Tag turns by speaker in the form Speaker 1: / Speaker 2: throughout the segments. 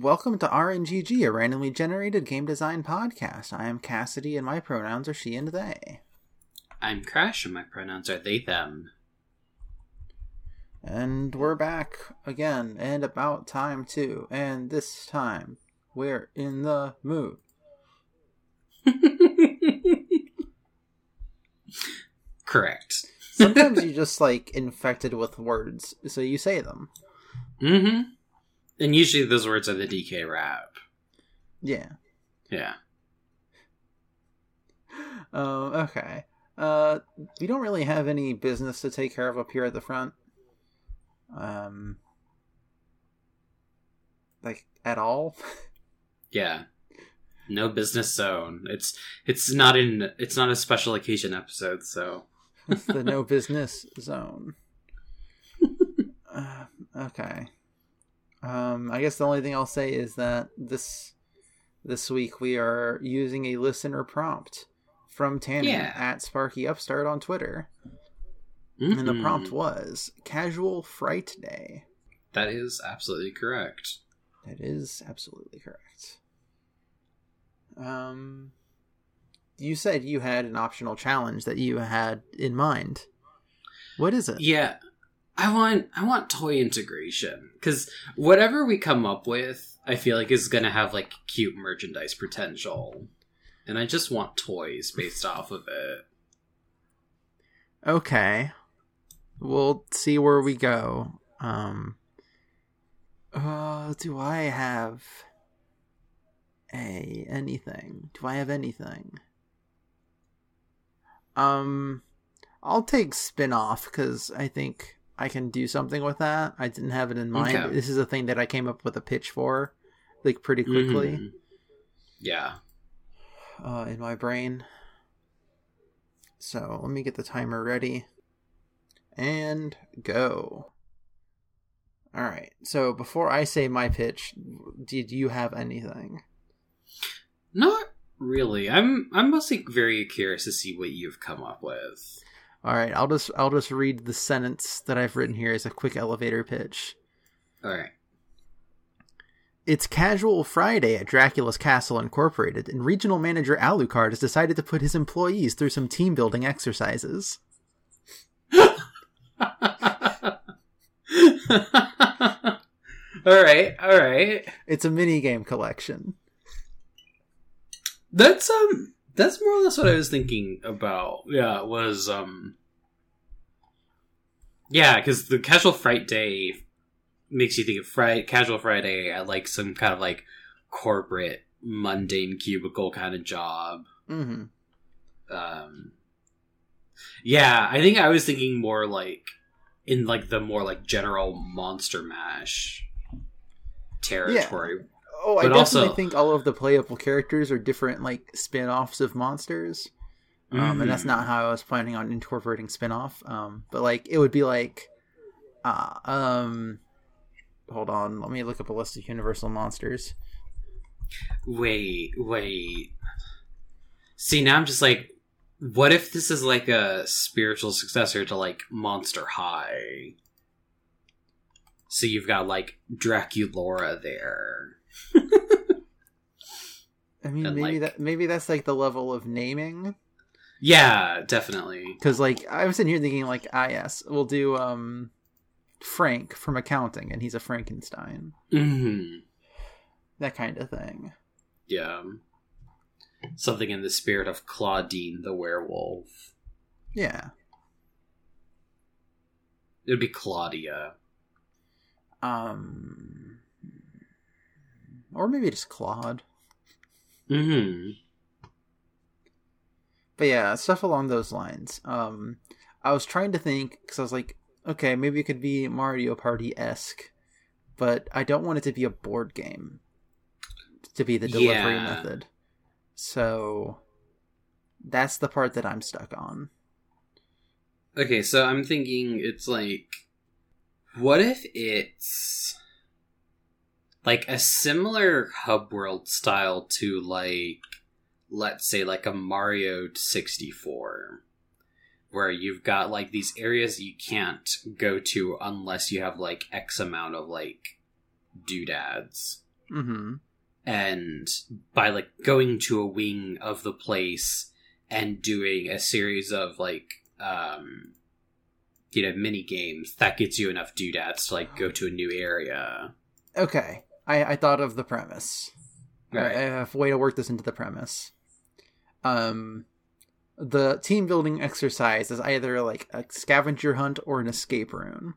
Speaker 1: Welcome to RNGG, a randomly generated game design podcast. I am Cassidy, and my pronouns are she and they.
Speaker 2: I'm Crash, and my pronouns are they, them.
Speaker 1: And we're back again, and about time too. And this time, we're in the mood.
Speaker 2: Correct.
Speaker 1: Sometimes you're just like infected with words, so you say them.
Speaker 2: Mm-hmm. And usually those words are the DK rap.
Speaker 1: Yeah.
Speaker 2: Yeah.
Speaker 1: Um, okay. Uh, we don't really have any business to take care of up here at the front. Um, like at all.
Speaker 2: Yeah. No business zone. It's it's not in it's not a special occasion episode, so
Speaker 1: It's the no business zone. uh, okay. Um, I guess the only thing I'll say is that this this week we are using a listener prompt from Tanny
Speaker 2: Yeah.
Speaker 1: at Sparky Upstart on Twitter, and the prompt was "Casual Fright Day."
Speaker 2: That is absolutely correct.
Speaker 1: That is absolutely correct. Um, you said you had an optional challenge that you had in mind. What is it?
Speaker 2: Yeah. I want I want toy integration cuz whatever we come up with, I feel like is to have like cute merchandise potential. And I just want toys based off of it.
Speaker 1: Okay. We'll see where we go. Um uh do I have a anything? Do I have anything? Um I'll take spin-off cuz I think I can do something with that. I didn't have it in mind.
Speaker 2: Okay.
Speaker 1: This is a thing that I came up with a pitch for like pretty quickly
Speaker 2: Mhm. Yeah.
Speaker 1: uh in my brain. So, let me get the timer ready and go. All right. So before I say my pitch, did you have anything?
Speaker 2: Not really. I'm I'm mostly very curious to see what you've come up with.
Speaker 1: All right. I'll just I'll just read the sentence that I've written here as a quick elevator pitch.
Speaker 2: All right.
Speaker 1: It's Casual Friday at Dracula's Castle Incorporated, and regional manager Alucard has decided to put his employees through some team building exercises.
Speaker 2: all right, all right.
Speaker 1: It's a mini game collection.
Speaker 2: That's um that's more or less what I was thinking about. Yeah, was um Yeah, cuz the casual fright day makes you think of Friday casual Friday at like some kind of like corporate mundane cubicle kind of job.
Speaker 1: hmm
Speaker 2: um yeah i think i was thinking more like in like the more like general monster mash territory
Speaker 1: Oh, I
Speaker 2: But
Speaker 1: definitely
Speaker 2: also-
Speaker 1: think all of the playable characters are different, like spin-offs of monsters. Um, and that's
Speaker 2: Mhm.
Speaker 1: not how I was planning on incorporating spin-off. Um, but like it would be like, uh, um, hold on, let me look up a list of universal monsters.
Speaker 2: wait wait see now i'm just like what if this is like a spiritual successor to like monster high so you've got like Draculaura there
Speaker 1: I mean,
Speaker 2: And,
Speaker 1: maybe
Speaker 2: like-
Speaker 1: that maybe that's like the level of naming.
Speaker 2: yeah definitely
Speaker 1: Because like I was sitting here thinking like, ah, yes, we'll do um, Frank from accounting, and he's a Frankenstein,
Speaker 2: hmm
Speaker 1: that kind of thing.
Speaker 2: Yeah. Something in the spirit of Claudine the werewolf.
Speaker 1: Yeah.
Speaker 2: It would be Claudia.
Speaker 1: Um, or maybe just Claude.
Speaker 2: hmm
Speaker 1: But yeah, stuff along those lines. Um, I was trying to think because I was like, okay, maybe it could be Mario Party esque, but I don't want it to be a board game to be the delivery
Speaker 2: Yeah.
Speaker 1: method. So that's the part that I'm stuck on.
Speaker 2: Okay, so I'm thinking it's like. What if it's. Like a similar hub world style to, like. Let's say, like a Mario 64. Where you've got, like, these areas you can't go to unless you have, like, X amount of, like, doodads.
Speaker 1: Mm-hmm.
Speaker 2: and by like going to a wing of the place and doing a series of like um you know mini games that gets you enough doodads to like go to a new area
Speaker 1: Okay, I, I thought of the premise. I- I have a way to work this into the premise. Um, the team building exercise is either like a scavenger hunt or an escape room.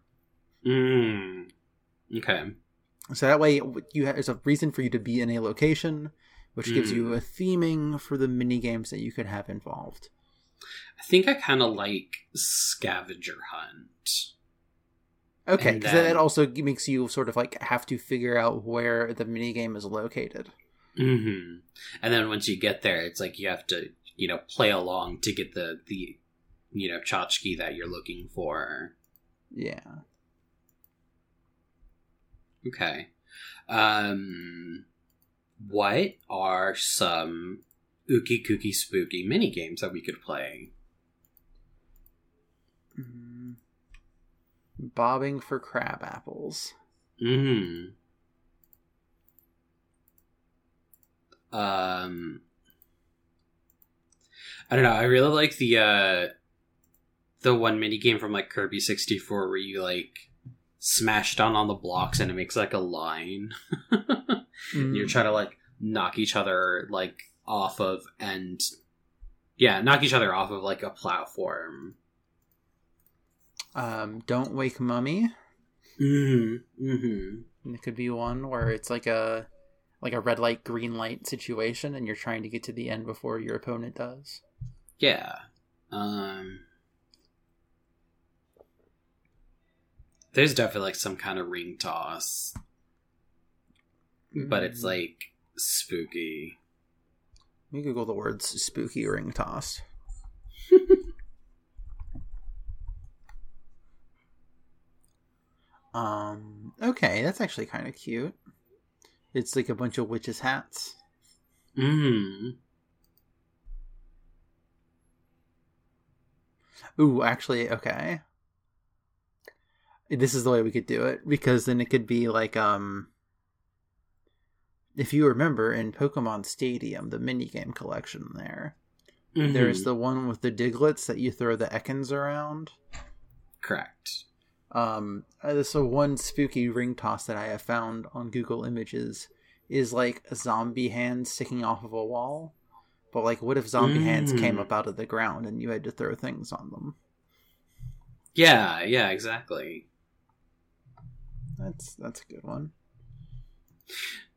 Speaker 2: mm. okay
Speaker 1: So that way, you have, there's a reason for you to be in a location, which gives you
Speaker 2: Mm.
Speaker 1: a theming for the mini games that you could have involved.
Speaker 2: i think i kind of like scavenger hunt
Speaker 1: Okay, because
Speaker 2: then-
Speaker 1: that also makes you sort of like have to figure out where the mini game is located.
Speaker 2: hmm and then once you get there it's like you have to you know play along to get the the you know tchotchke that you're looking for
Speaker 1: Yeah.
Speaker 2: Okay. Um what are some ookie kooky spooky mini games that we could play?
Speaker 1: Mm. Bobbing for crab apples.
Speaker 2: Mm. Um I don't know, I really like the uh the one mini game from like Kirby 64 where you like smash down on the blocks and it makes like a line.
Speaker 1: Mm.
Speaker 2: you're trying to like knock each other like off of and yeah knock each other off of like a platform
Speaker 1: um, Don't Wake Mummy.
Speaker 2: mm-hmm mm-hmm
Speaker 1: It could be one where it's like a like a red light green light situation and you're trying to get to the end before your opponent does.
Speaker 2: yeah um there's definitely like some kind of ring toss but it's
Speaker 1: Mm.
Speaker 2: like spooky
Speaker 1: Let me Google the words spooky ring toss. um okay, that's actually kind of cute. It's like a bunch of witches hats.
Speaker 2: mm
Speaker 1: Ooh, actually, okay. This is the way we could do it because then it could be like um if you remember in Pokemon Stadium, the minigame collection there,
Speaker 2: Mm-hmm.
Speaker 1: there's the one with the Digletts that you throw the Ekans around.
Speaker 2: correct
Speaker 1: Um, uh, so one spooky ring toss that I have found on Google Images is like a zombie hand sticking off of a wall. But like, what if zombie hands came
Speaker 2: Mm.
Speaker 1: up out of the ground and you had to throw things on them?
Speaker 2: yeah yeah exactly
Speaker 1: That's that's a good one.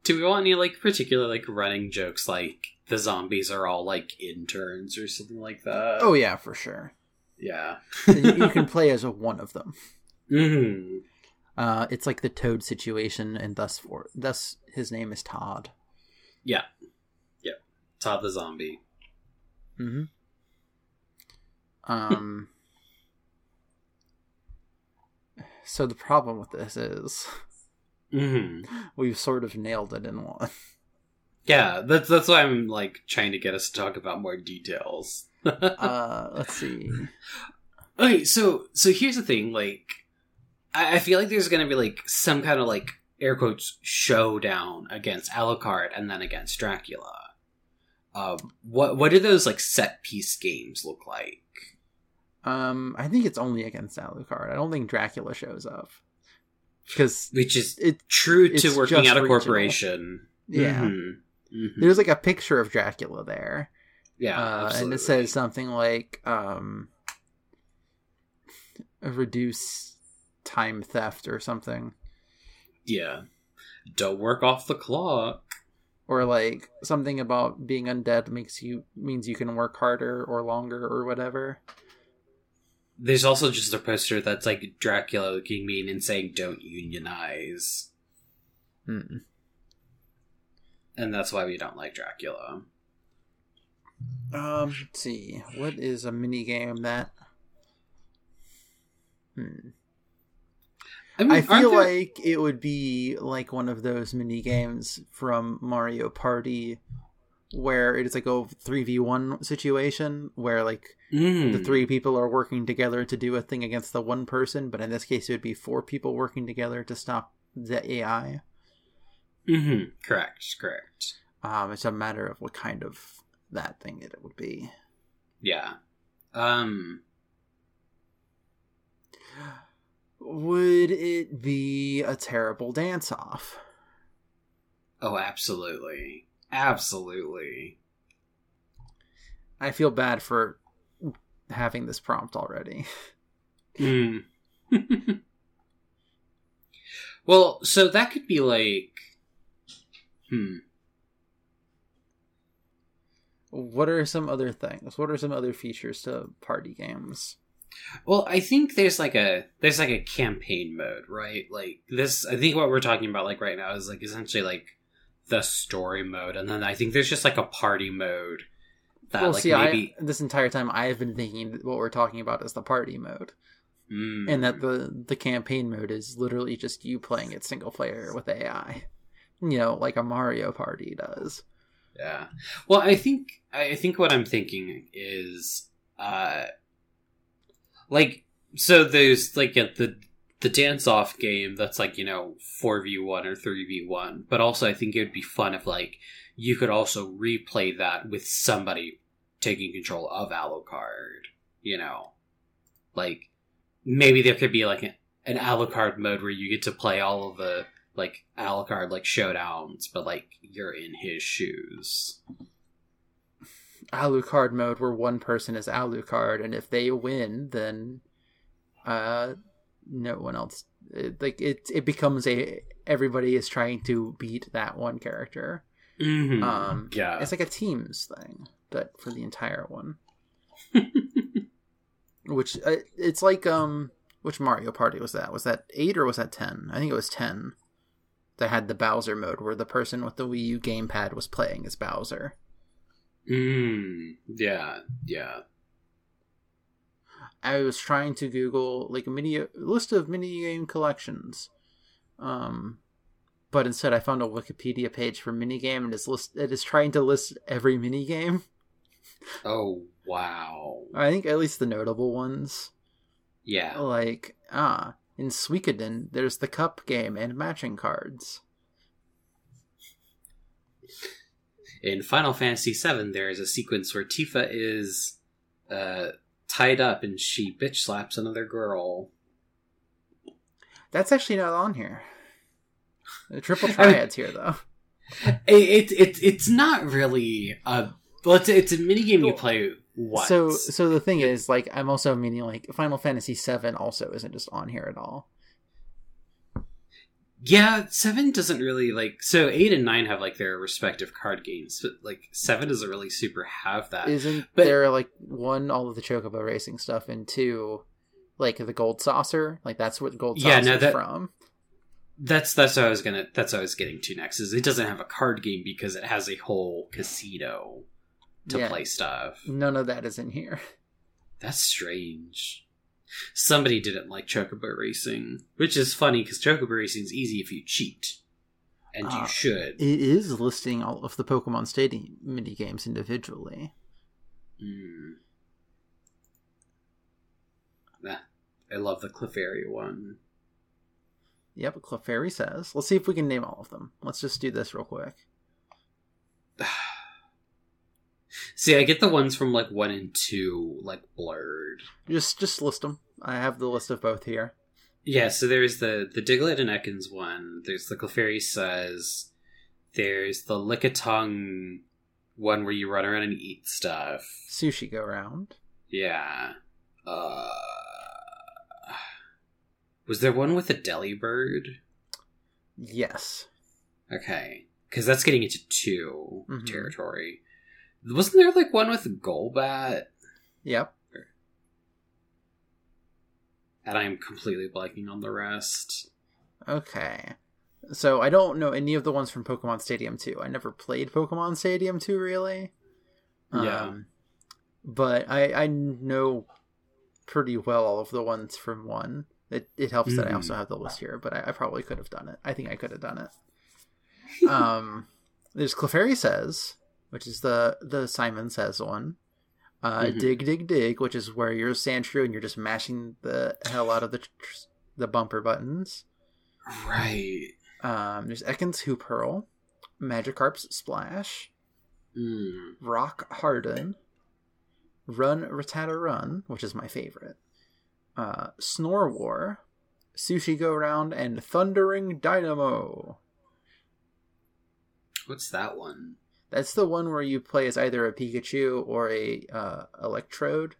Speaker 2: Do we want any like particular like running jokes like the zombies are all like interns or something like that?
Speaker 1: Oh yeah, for sure.
Speaker 2: yeah.
Speaker 1: You, you can play as a one of them.
Speaker 2: Hmm
Speaker 1: Uh, it's like the Toad situation, and thus for thus his name is Todd.
Speaker 2: Yeah. yeah, Todd the zombie.
Speaker 1: Mm-hmm. Um. so the problem with this is
Speaker 2: mm-hmm.
Speaker 1: we've sort of nailed it in one.
Speaker 2: Yeah, that's that's why I'm like trying to get us to talk about more details.
Speaker 1: Uh, let's see.
Speaker 2: okay, so so here's the thing, like I, I feel like there's gonna be like some kind of like air quotes showdown against Alucard and then against Dracula. Um, what what do those like set piece games look like?
Speaker 1: Um, I think it's only against Alucard. I don't think Dracula shows up because
Speaker 2: Which is
Speaker 1: it.
Speaker 2: true to working at a
Speaker 1: regional.
Speaker 2: corporation.
Speaker 1: Yeah,
Speaker 2: Mhm. Mhm.
Speaker 1: there's like a picture of Dracula there.
Speaker 2: yeah,
Speaker 1: uh, and it says something like um, reduce time theft or something,
Speaker 2: yeah. Don't work off the clock.
Speaker 1: or like something about being undead makes you means you can work harder or longer or whatever.
Speaker 2: There's also just a poster that's like Dracula looking mean and saying "Don't unionize,"
Speaker 1: Hmm.
Speaker 2: and that's why we don't like Dracula.
Speaker 1: Um, let's see. What is a mini game that? Hmm.
Speaker 2: I, mean,
Speaker 1: I feel
Speaker 2: there-
Speaker 1: like it would be like one of those mini games from Mario Party where it's like a 3v1 situation where like
Speaker 2: Mm.
Speaker 1: the three people are working together to do a thing against the one person, but in this case it would be four people working together to stop the AI.
Speaker 2: Mm-hmm. Correct. Correct.
Speaker 1: Um, it's a matter of what kind of that thing it would be.
Speaker 2: Yeah. Um.
Speaker 1: Would it be a terrible dance off?
Speaker 2: Oh, absolutely, absolutely.
Speaker 1: I feel bad for having this prompt already.
Speaker 2: Mm. well, so that could be like, hmm.
Speaker 1: What are some other things? What are some other features to party games?
Speaker 2: Well, I think there's like a there's like a campaign mode, right? Like this I think what we're talking about like right now is like essentially like the story mode and then I think there's just like a party mode that
Speaker 1: well,
Speaker 2: like
Speaker 1: see,
Speaker 2: maybe
Speaker 1: I, this entire time I've been thinking that what we're talking about is the party mode,
Speaker 2: Mm.
Speaker 1: and that the the campaign mode is literally just you playing it single player with AI. You know, like a Mario Party does.
Speaker 2: Yeah. Well, I think I think what I'm thinking is uh like so there's like a, the the dance off game that's like, you know, 4v1 or 3v1, but also I think it would be fun if like you could also replay that with somebody taking control of Alucard, you know. Like maybe there could be like an, an Alucard mode where you get to play all of the like Alucard like showdowns, but like you're in his shoes.
Speaker 1: Alucard mode where one person is Alucard, and if they win, then uh, no one else. It, like it, it becomes a everybody is trying to beat that one character.
Speaker 2: Mm-hmm.
Speaker 1: Um,
Speaker 2: yeah,
Speaker 1: It's like a teams thing, but for the entire one. which uh, it's like um, which Mario Party was that? Was that eight or was that ten? I think it was ten. That had the Bowser mode where the person with the Wii U gamepad was playing as Bowser.
Speaker 2: Mm, yeah, yeah.
Speaker 1: I was trying to Google like a mini list of mini game collections, um, but instead I found a Wikipedia page for minigame and it's list it is trying to list every minigame.
Speaker 2: Oh wow,
Speaker 1: I think at least the notable ones.
Speaker 2: yeah.
Speaker 1: Like ah, in Suikoden there's the cup game and matching cards.
Speaker 2: In Final Fantasy VII, there is a sequence where Tifa is uh, tied up and she bitch slaps another girl.
Speaker 1: That's actually not on here. The triple triads here though.
Speaker 2: It, it, it it's not really a well, it's, it's a mini game you play once.
Speaker 1: So so the thing is like I'm also meaning like Final Fantasy VII also isn't just on here at all.
Speaker 2: Yeah, seven doesn't really like. So eight and nine have like their respective card games, but like seven doesn't really super have that.
Speaker 1: Isn't
Speaker 2: but-
Speaker 1: there like one all of the Chocobo racing stuff and two like the Gold Saucer? Like that's what Gold
Speaker 2: Yeah,
Speaker 1: Saucer's
Speaker 2: no, that-
Speaker 1: from.
Speaker 2: That's that's what I was gonna. That's what I was getting to next. Is it doesn't have a card game because it has a whole casino to
Speaker 1: Yeah.
Speaker 2: play stuff.
Speaker 1: None of that is in here.
Speaker 2: That's strange. Somebody didn't like Chocobo Racing, which is funny because Chocobo Racing is easy if you cheat, and
Speaker 1: Ah.
Speaker 2: you should.
Speaker 1: It is listing all of the Pokemon Stadium mini games individually.
Speaker 2: Mm. Nah, I love the Clefairy one.
Speaker 1: Yep, Clefairy says. Let's see if we can name all of them. Let's just do this real quick.
Speaker 2: See, I get the ones from like one and two, like blurred.
Speaker 1: Just just list them. I have the list of both here.
Speaker 2: Yeah, so there's the the Diglett and Ekans one. There's the Clefairy says. There's the Lickitung one where you run around and eat stuff.
Speaker 1: Sushi go round.
Speaker 2: Yeah. Uh, was there one with a Delibird?
Speaker 1: Yes.
Speaker 2: Okay, because that's getting into 2
Speaker 1: Mhm.
Speaker 2: territory. Wasn't there like one with Golbat?
Speaker 1: Yep.
Speaker 2: And I'm completely blanking on the rest.
Speaker 1: Okay. So I don't know any of the ones from Pokemon Stadium 2. I never played Pokemon Stadium 2 really.
Speaker 2: Yeah.
Speaker 1: Um, but I I know pretty well all of the ones from 1. It it helps that I also have the list here, but I, I probably could have done it. I think I could have done it. um there's Clefairy Says, which is the the Simon Says one. Uh,
Speaker 2: Mhm.
Speaker 1: Dig Dig Dig, which is where you're Sandshrew and you're just mashing the hell out of the tr- the bumper buttons.
Speaker 2: Right.
Speaker 1: Um, there's Ekans Hoop Hurl, Magikarp's Splash,
Speaker 2: Mm.
Speaker 1: Rock Harden, Run Rattata Run, which is my favorite, uh, Snore War, Sushi Go Round, and Thundering Dynamo.
Speaker 2: What's that one?
Speaker 1: That's the one where you play as either a Pikachu or a uh, Electrode,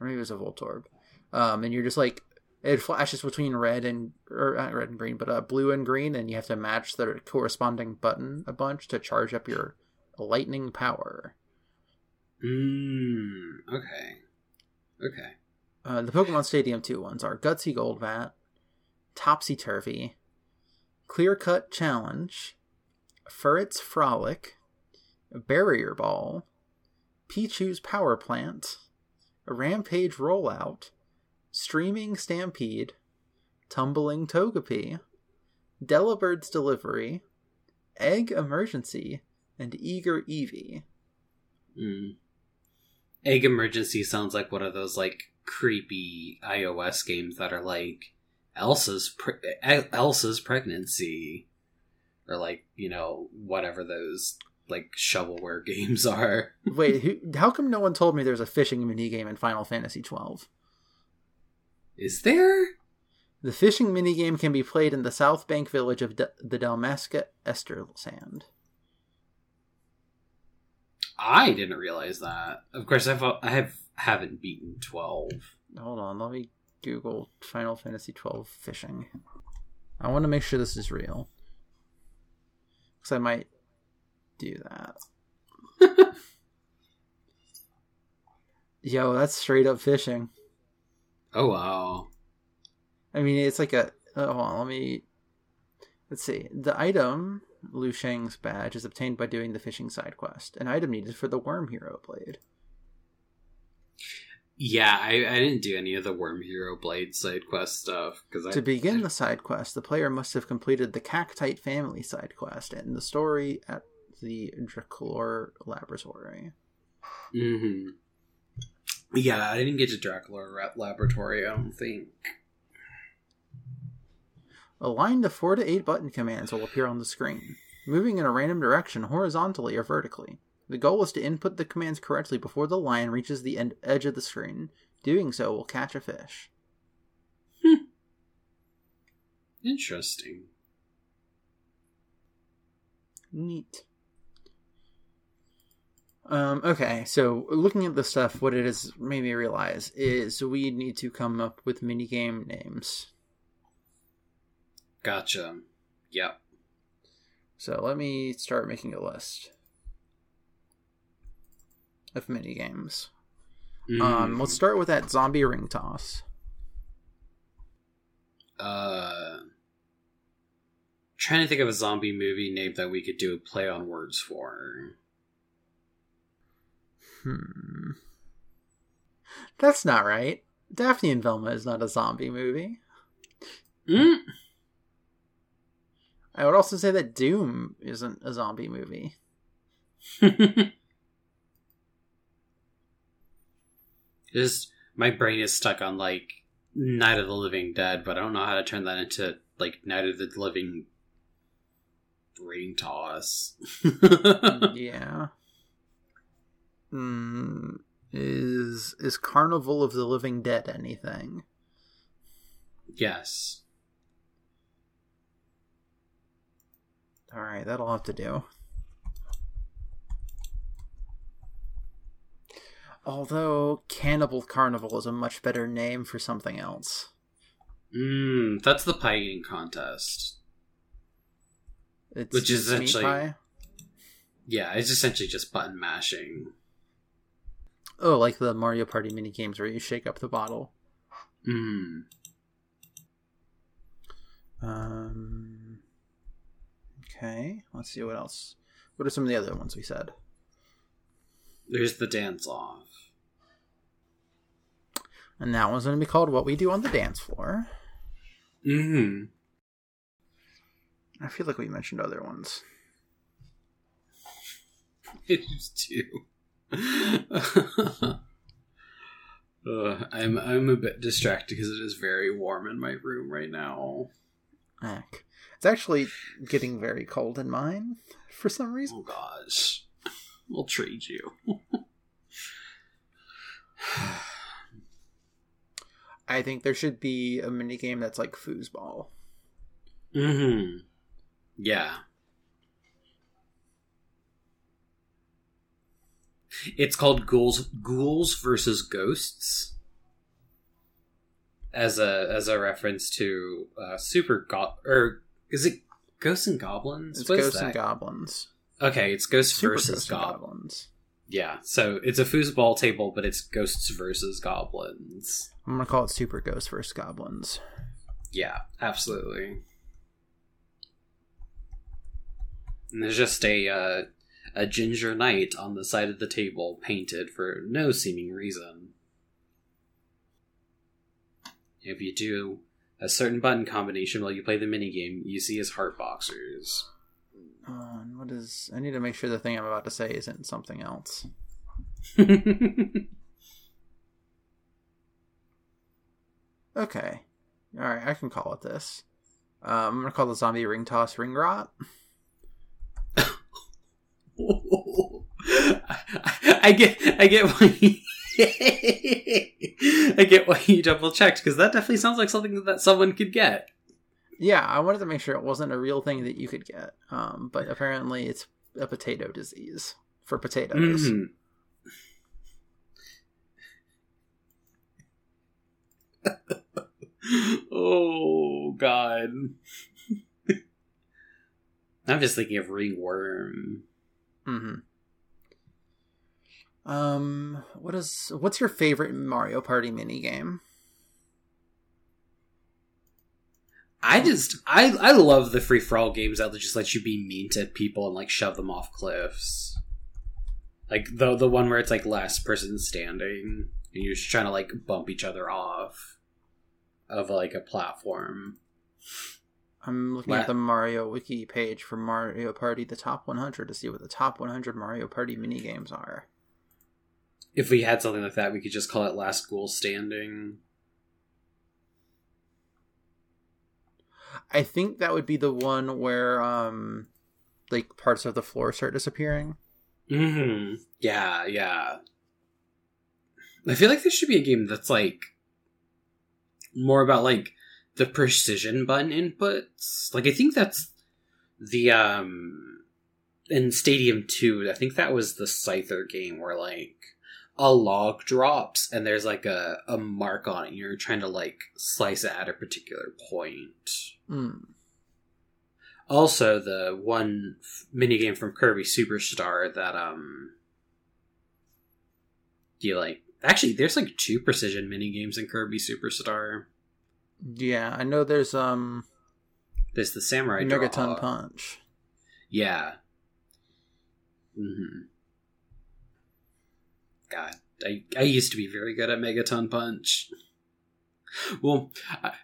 Speaker 1: or maybe it was a Voltorb, um, and you're just like it flashes between red and or not red and green, but uh, blue and green, and you have to match the corresponding button a bunch to charge up your lightning power.
Speaker 2: Mm. Okay. Okay.
Speaker 1: Uh, the Pokemon Stadium 2 ones are Gutsy Golbat, Topsy Turvy, Clear Cut Challenge, Furret's Frolic, Barrier Ball, Pichu's Power Plant, Rampage Rollout, Streaming Stampede, Tumbling Togepi, Delibird's Delivery, Egg Emergency, and Eager Eevee.
Speaker 2: Mm. Egg Emergency sounds like one of those like creepy iOS games that are like Elsa's pre- Elsa's pregnancy, or like you know whatever those like shovelware games are.
Speaker 1: Wait, who, how come no one told me there's a fishing mini game in Final Fantasy twelve?
Speaker 2: Is there?
Speaker 1: The fishing mini game can be played in the South Bank village of D- the Dalmasca Estersand.
Speaker 2: I didn't realize that. Of course, I've I have haven't beaten twelve.
Speaker 1: Hold on, let me Google Final Fantasy twelve fishing. I want to make sure this is real, because I might do that. Yo, that's straight up fishing.
Speaker 2: Oh wow!
Speaker 1: I mean, it's like a. Oh, hold on, let me. Let's see. The item Lu Shang's badge is obtained by doing the fishing side quest, an item needed for the Wyrmhero Blade.
Speaker 2: Yeah, I, I didn't do any of the Wyrmhero Blade side quest stuff because
Speaker 1: To begin the side quest, the player must have completed the Cactite family side quest and the story at the Draklor Laboratory.
Speaker 2: Mm-hmm. Yeah, I didn't get to Dracula Laboratory. I don't think.
Speaker 1: Align the four to eight button commands will appear on the screen, moving in a random direction horizontally or vertically. The goal is to input the commands correctly before the line reaches the end- edge of the screen. Doing so will catch a fish. Hmm.
Speaker 2: Interesting.
Speaker 1: Neat. Um, okay, so looking at the stuff, what it has made me realize is we need to come up with mini game names.
Speaker 2: Gotcha. Yep.
Speaker 1: So let me start making a list of minigames.
Speaker 2: Mm.
Speaker 1: Um, let's start with that zombie ring toss.
Speaker 2: Uh, trying to think of a zombie movie name that we could do a play on words for.
Speaker 1: Hmm. That's not right. Daphne and Velma is not a zombie movie.
Speaker 2: Mm.
Speaker 1: I would also say that Doom isn't a zombie movie.
Speaker 2: Just my brain is stuck on like Night of the Living Dead, but I don't know how to turn that into like Night of the Living Brain toss.
Speaker 1: yeah. Hmm. Is is Carnival of the Living Dead anything?
Speaker 2: yes.
Speaker 1: All right, that'll have to do. Although Cannibal Carnival is a much better name for something else.
Speaker 2: Mm, that's the pie eating contest.
Speaker 1: It's
Speaker 2: Which is essentially-. Yeah, it's essentially just button mashing.
Speaker 1: Oh, like the Mario Party mini games where you shake up the bottle.
Speaker 2: Mm.
Speaker 1: Um. Okay, let's see what else. What are some of the other ones we said?
Speaker 2: There's the dance off.
Speaker 1: And that one's going to be called "What We Do on the Dance Floor."
Speaker 2: Mm-hmm.
Speaker 1: I feel like we mentioned other ones.
Speaker 2: It is too. Ugh, I'm I'm a bit distracted because it is very warm in my room right now.
Speaker 1: Heck. It's actually getting very cold in mine for some reason.
Speaker 2: Oh gosh. We'll trade you.
Speaker 1: I think there should be a mini game that's like foosball.
Speaker 2: mm-hmm. Yeah. It's called Ghouls Ghouls versus Ghosts. As a as a reference to uh, Super Go- or is it Ghosts and Goblins?
Speaker 1: It's
Speaker 2: What
Speaker 1: ghosts and goblins.
Speaker 2: Okay, it's Ghosts
Speaker 1: Super
Speaker 2: versus
Speaker 1: ghosts
Speaker 2: Goblins.
Speaker 1: goblins.
Speaker 2: Yeah, so it's a foosball table, but it's Ghosts versus Goblins.
Speaker 1: I'm gonna call it Super Ghosts versus Goblins.
Speaker 2: Yeah, absolutely. And there's just a uh, a ginger knight on the side of the table, painted for no seeming reason. If you do a certain button combination while you play the minigame, you see his heart boxers.
Speaker 1: Uh, what is? I need to make sure the thing I'm about to say isn't something else. Okay, all right, I can call it this. Um, I'm gonna call the zombie ring toss ring rot.
Speaker 2: I, I get, I get why. You, I get why you double checked because that definitely sounds like something that someone could get.
Speaker 1: Yeah, I wanted to make sure it wasn't a real thing that you could get. Um, but apparently it's a potato disease for potatoes.
Speaker 2: Mhm. oh God! I'm just thinking of ringworm.
Speaker 1: Mm-hmm. Um, what is what's your favorite Mario Party mini game?
Speaker 2: I just I I love the free for all games that just let you be mean to people and like shove them off cliffs. Like the the one where it's like last person standing and you're just trying to like bump each other off of like a platform.
Speaker 1: I'm looking
Speaker 2: Wow.
Speaker 1: at the Mario wiki page for Mario Party, the top 100, to see what the top 100 Mario Party mini games are.
Speaker 2: If we had something like that, we could just call it Last Ghoul Standing.
Speaker 1: I think that would be the one where um, like parts of the floor start disappearing.
Speaker 2: hmm Yeah, yeah. I feel like there should be a game that's like more about like the precision button inputs. Like I think that's the um in Stadium 2, I think that was the Scyther game where like a log drops and there's like a, a mark on it and you're trying to like slice it at a particular point.
Speaker 1: Mm.
Speaker 2: Also, the one f- minigame from Kirby Superstar that um, do you like. Actually, there's like two precision minigames in Kirby Superstar.
Speaker 1: Yeah, I know there's um
Speaker 2: There's the Samurai
Speaker 1: Megaton. Punch.
Speaker 2: Yeah. hmm God, I I used to be very good at Megaton Punch. Well,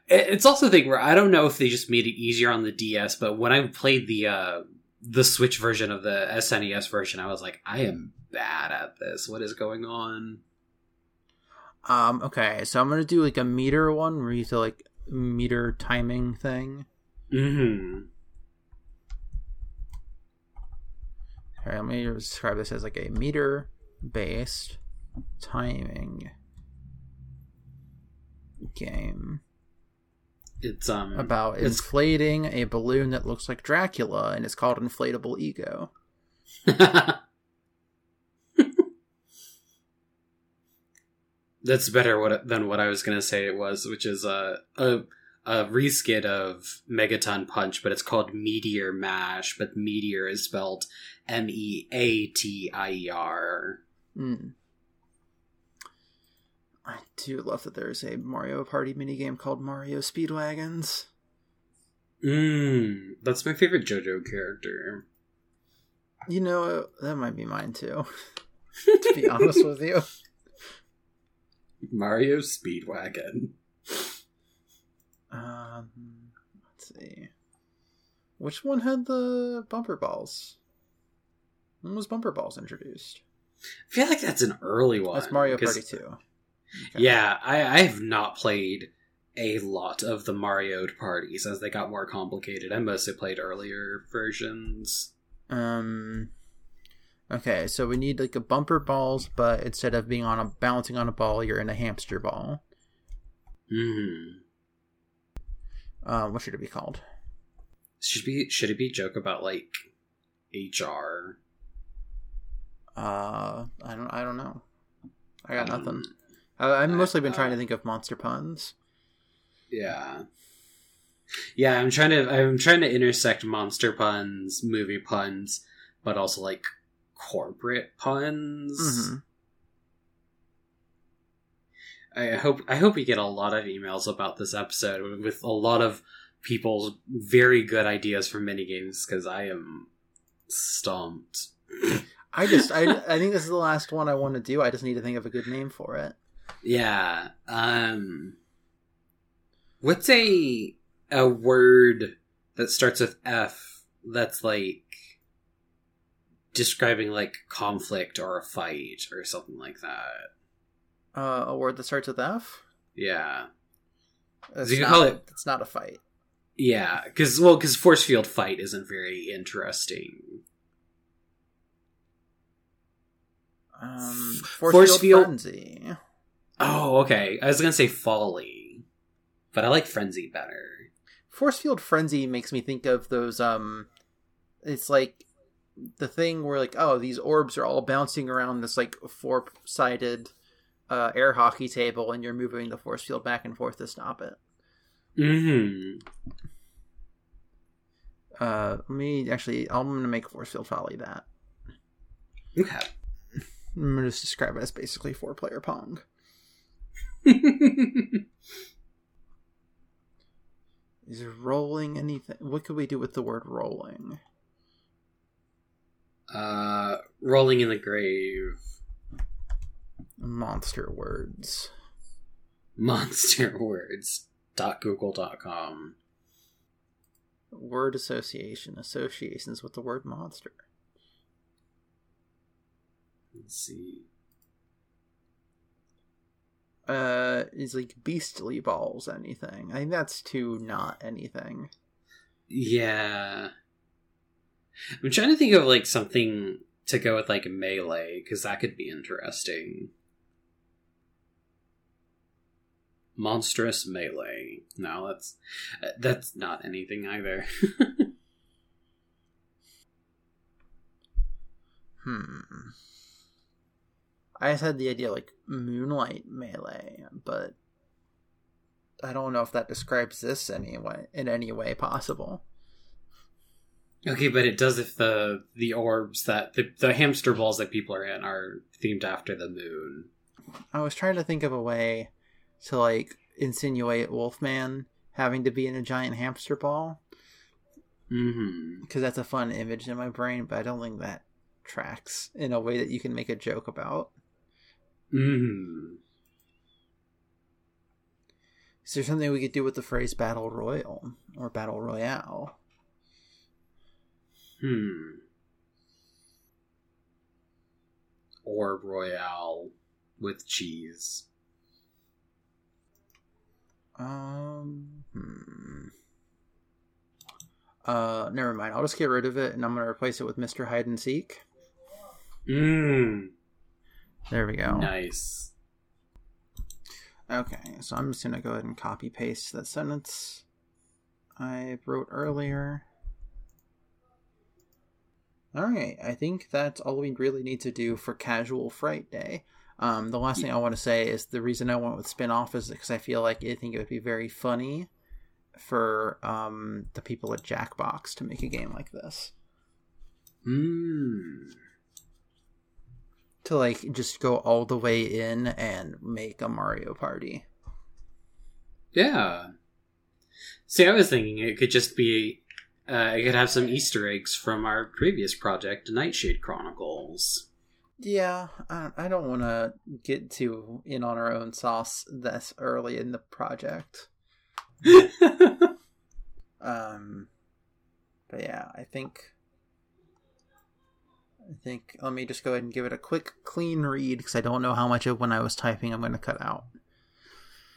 Speaker 2: it's also a thing where I don't know if they just made it easier on the DS, but when I played the uh, the Switch version of the SNES version, I was like, I am bad at this. What is going on?
Speaker 1: Um, okay, so I'm gonna do like a meter one where you do like meter timing thing.
Speaker 2: Mm-hmm.
Speaker 1: Alright, let me describe this as like a meter based timing game
Speaker 2: It's um
Speaker 1: about
Speaker 2: it's
Speaker 1: inflating a balloon that looks like Dracula and it's called Inflatable Ego.
Speaker 2: That's better what, than what I was going to say it was, which is a, a a reskit of Megaton Punch, but it's called Meteor Mash, but Meteor is spelled M E A T I E R.
Speaker 1: Hmm. I do love that there's a Mario Party minigame called Mario Speedwagons.
Speaker 2: Mmm, that's my favorite JoJo character.
Speaker 1: You know, that might be mine too. to be honest with you.
Speaker 2: Mario Speedwagon.
Speaker 1: Um, let's see. Which one had the bumper balls? When was bumper balls introduced?
Speaker 2: I feel like that's an early one.
Speaker 1: That's Mario Party 2. Okay.
Speaker 2: Yeah, I, I have not played a lot of the Mario parties as they got more complicated. I mostly played earlier versions.
Speaker 1: Um. Okay, so we need like a bumper balls, but instead of being on a balancing on a ball, you're in a hamster ball.
Speaker 2: Hmm.
Speaker 1: Um, what should it be called?
Speaker 2: Should be should it be a joke about like HR?
Speaker 1: Uh, I don't. I don't know. I got
Speaker 2: Um,
Speaker 1: nothing. Uh, I've mostly been
Speaker 2: uh,
Speaker 1: trying to think of monster puns.
Speaker 2: Yeah. Yeah, I'm trying to I'm trying to intersect monster puns, movie puns, but also like corporate puns.
Speaker 1: hmm
Speaker 2: I hope I hope we get a lot of emails about this episode with a lot of people's very good ideas for minigames because I am stumped.
Speaker 1: I just. I. I think this is the last one I want to do. I just need to think of a good name for it.
Speaker 2: Yeah. Um what's a a word that starts with F that's like describing like conflict or a fight or something like that.
Speaker 1: Uh, a word that starts with F.
Speaker 2: Yeah.
Speaker 1: It's
Speaker 2: you
Speaker 1: not,
Speaker 2: call it-
Speaker 1: It's not a fight.
Speaker 2: Yeah, cuz well cuz force field fight isn't very interesting.
Speaker 1: Um, force,
Speaker 2: force
Speaker 1: field,
Speaker 2: field-
Speaker 1: frenzy.
Speaker 2: Oh, okay. I was going to say folly. But I like frenzy better.
Speaker 1: Force field frenzy makes me think of those. Um, it's like the thing where like oh these orbs are all bouncing around this like four sided uh, air hockey table, and you're moving the force field back and forth to stop it.
Speaker 2: Mhm.
Speaker 1: Uh, let me actually. I'm gonna make force field volley that.
Speaker 2: Okay.
Speaker 1: I'm gonna just describe it as basically four player pong. Is rolling anything? What could we do with the word rolling?
Speaker 2: Uh rolling in the grave.
Speaker 1: Monster words.
Speaker 2: monster words dot google dot com
Speaker 1: Word association. Associations with the word monster.
Speaker 2: let's see
Speaker 1: Uh, is like beastly balls anything? I think that's too not anything.
Speaker 2: yeah i'm trying to think of like something to go with like melee because that could be interesting monstrous melee no that's that's not anything either
Speaker 1: Hmm. I just had the idea like moonlight melee, but I don't know if that describes this anyway in any way possible.
Speaker 2: Okay but it does if the the orbs that the, the hamster balls that people are in are themed after the moon
Speaker 1: I was trying to think of a way to like insinuate Wolfman having to be in a giant hamster ball
Speaker 2: mm-hmm
Speaker 1: because that's a fun image in my brain, but I don't think that tracks in a way that you can make a joke about.
Speaker 2: mm-hmm
Speaker 1: Is there something we could do with the phrase battle royal or battle royale?
Speaker 2: Hmm. Orb Royale with cheese.
Speaker 1: Um, hmm. Uh, never mind. I'll just get rid of it, and I'm gonna replace it with Mister Hide and Seek.
Speaker 2: Mmm.
Speaker 1: There we go.
Speaker 2: Nice.
Speaker 1: Okay, so I'm just gonna go ahead and copy paste that sentence I wrote earlier. Alright, I think that's all we really need to do for Casual Fright Day. Um, the last thing I want to say is the reason I went with spinoff is because I feel like I think it would be very funny for um, the people at Jackbox to make a game like this.
Speaker 2: Mmm.
Speaker 1: To like just go all the way in and make a Mario Party.
Speaker 2: Yeah. See, I was thinking it could just be. Uh, it could have some Easter eggs from our previous project, Nightshade Chronicles.
Speaker 1: Yeah, I, I don't want to get too in on our own sauce this early in the project. Um, but yeah, I think. I think let me just go ahead and give it a quick clean read because I don't know how much of when I was typing I'm going to cut out.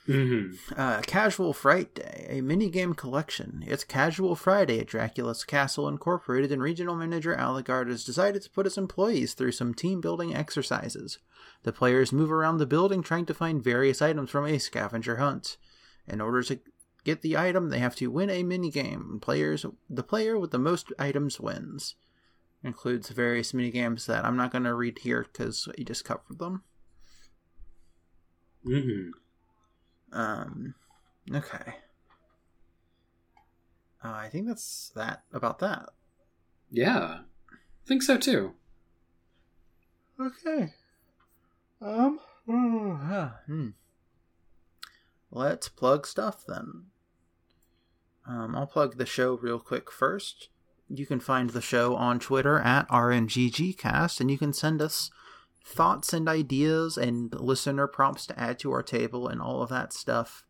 Speaker 2: Mm-hmm.
Speaker 1: Uh, Casual Fright Day, a minigame collection. It's Casual Friday at Dracula's Castle Incorporated, and regional manager Alucard has decided to put his employees through some team building exercises. The players move around the building trying to find various items from a scavenger hunt. In order to get the item, they have to win a minigame. Players, the player with the most items wins. Includes various minigames that I'm not going to read here because we just covered them.
Speaker 2: Mm-hmm.
Speaker 1: Um, okay. Uh, I think that's that about that.
Speaker 2: Yeah. I think so too.
Speaker 1: Okay. Um. hmm. Let's plug stuff then. Um, I'll plug the show real quick first. You can find the show on Twitter at RNGGcast, and you can send us thoughts and ideas and listener prompts to add to our table and all of that stuff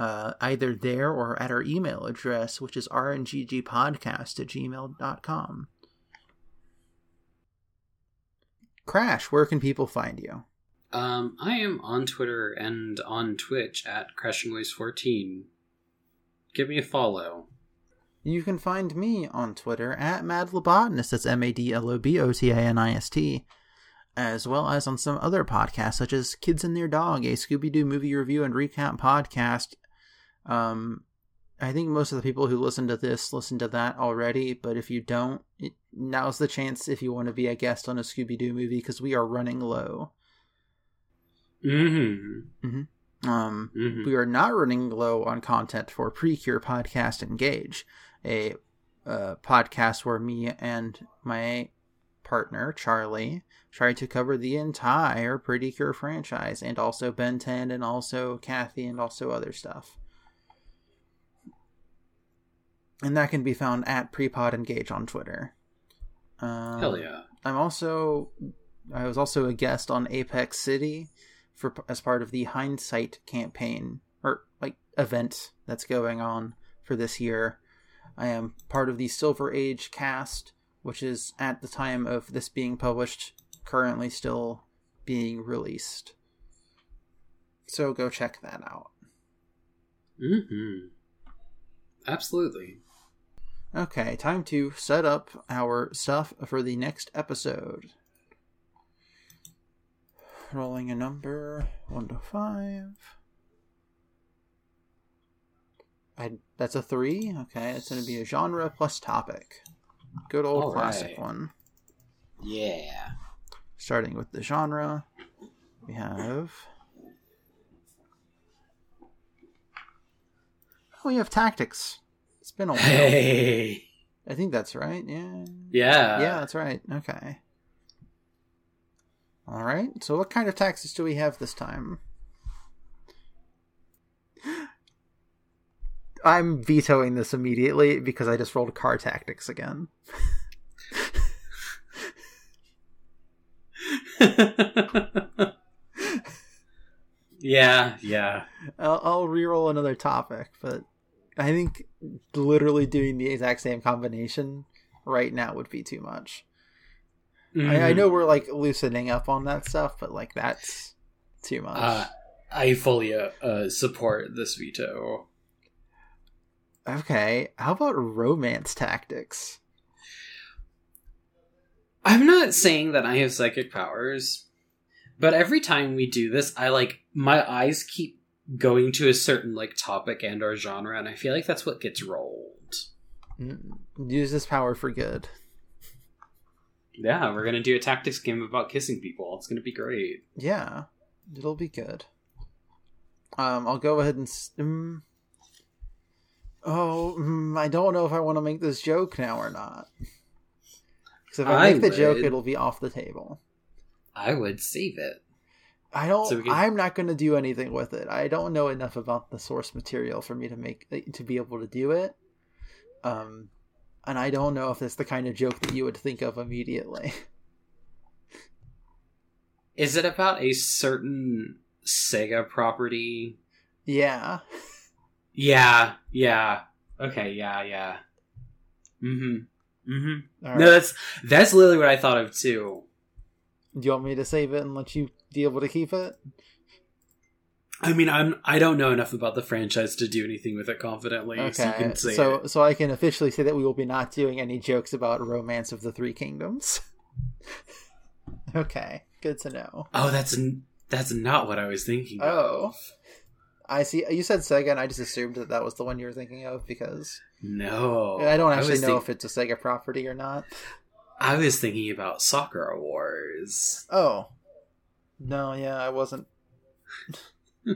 Speaker 1: uh, either there or at our email address, which is rnggpodcast at gmail.com. Crash, where can people find you?
Speaker 2: Um, I am on Twitter and on Twitch at CrashingNoise14. Give me a follow.
Speaker 1: You can find me on Twitter at MadLobotanist, that's M A D L O B O T A N I S T, as well as on some other podcasts such as Kids and Their Dog, a Scooby Doo movie review and recap podcast. Um, I think most of the people who listen to this listen to that already, but if you don't, it, now's the chance if you want to be a guest on a Scooby Doo movie because we are running low.
Speaker 2: Mm-hmm.
Speaker 1: Um,
Speaker 2: Mhm.
Speaker 1: we are not running low on content for Precure Podcast Engage, a uh, podcast where me and my partner Charlie tried to cover the entire Pretty Cure franchise, and also Ben 10, and also Kathy, and also other stuff. And that can be found at Prepod Engage on Twitter. Um,
Speaker 2: Hell yeah.
Speaker 1: I'm also I was also a guest on Apex City for as part of the Hindsight campaign or like event that's going on for this year. I am part of the Silver Age cast, which is at the time of this being published currently still being released. So go check that out.
Speaker 2: Mm-hmm. Absolutely.
Speaker 1: Okay, time to set up our stuff for the next episode. Rolling a number one to five. I that's a three. Okay, it's going to be a genre plus topic. Good old
Speaker 2: All
Speaker 1: classic
Speaker 2: right.
Speaker 1: one.
Speaker 2: Yeah.
Speaker 1: Starting with the genre, we have. Oh, we have tactics. It's been a while.
Speaker 2: Hey.
Speaker 1: I think that's right. Yeah.
Speaker 2: Yeah.
Speaker 1: yeah, that's right. Okay. All right. So, what kind of taxes do we have this time? I'm vetoing this immediately because I just rolled car tactics again.
Speaker 2: yeah. Yeah.
Speaker 1: I'll, I'll reroll another topic, but I think literally doing the exact same combination right now would be too much. I, I know we're like loosening up on that stuff, but like that's too much.
Speaker 2: Uh, I fully uh, uh, support this veto.
Speaker 1: Okay, how about romance tactics?
Speaker 2: I'm not saying that I have psychic powers, but every time we do this, I like my eyes keep going to a certain like topic and or genre, and I feel like that's what gets rolled.
Speaker 1: Mm, Use this power for good.
Speaker 2: Yeah, we're gonna do a tactics game about kissing people. It's gonna be great.
Speaker 1: Yeah, it'll be good. Um, I'll go ahead and. Um, oh, mm, I don't know if I want to make this joke now or not. Because if I
Speaker 2: I
Speaker 1: make the joke, it'll be off the table.
Speaker 2: I would save it.
Speaker 1: I don't.
Speaker 2: So can-
Speaker 1: I'm not going to do anything with it. I don't know enough about the source material for me to make to be able to do it. Um, and I don't know if it's the kind of joke that you would think of immediately.
Speaker 2: Is it about a certain Sega property?
Speaker 1: yeah.
Speaker 2: Yeah, yeah. Okay, yeah, yeah. Mm-hmm. Mm-hmm.
Speaker 1: All
Speaker 2: No, that's that's literally what I thought of too.
Speaker 1: Do you want me to save it and let you be able to keep it?
Speaker 2: I mean, I'm I don't know enough about the franchise to do anything with it confidently. So, you
Speaker 1: Okay,
Speaker 2: can say
Speaker 1: so
Speaker 2: it.
Speaker 1: so I can officially say that we will be not doing any jokes about Romance of the Three Kingdoms. okay, good to know.
Speaker 2: Oh, that's that's not what I was thinking.
Speaker 1: Oh.
Speaker 2: of.
Speaker 1: I see. You said Sega, and I just assumed that that was the one you were thinking of because
Speaker 2: no,
Speaker 1: I don't actually
Speaker 2: was
Speaker 1: know
Speaker 2: think-
Speaker 1: if it's a Sega property or not.
Speaker 2: I was thinking about Sakura Wars.
Speaker 1: Oh, no, yeah, I wasn't.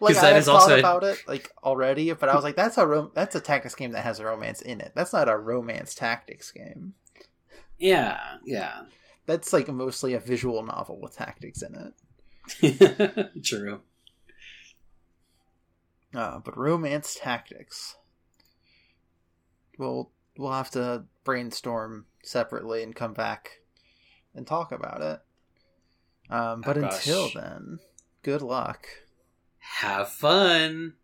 Speaker 1: like I
Speaker 2: that
Speaker 1: had
Speaker 2: is
Speaker 1: thought
Speaker 2: also a-
Speaker 1: about it like already, but I was like, that's a rom- that's a tactics game that has a romance in it. That's not a romance tactics game.
Speaker 2: Yeah, yeah,
Speaker 1: That's like mostly a visual novel with tactics in it.
Speaker 2: true.
Speaker 1: Uh, but romance tactics. We'll we'll have to brainstorm separately and come back and talk about it. Um, but
Speaker 2: Oh,
Speaker 1: until then, good luck.
Speaker 2: Have fun.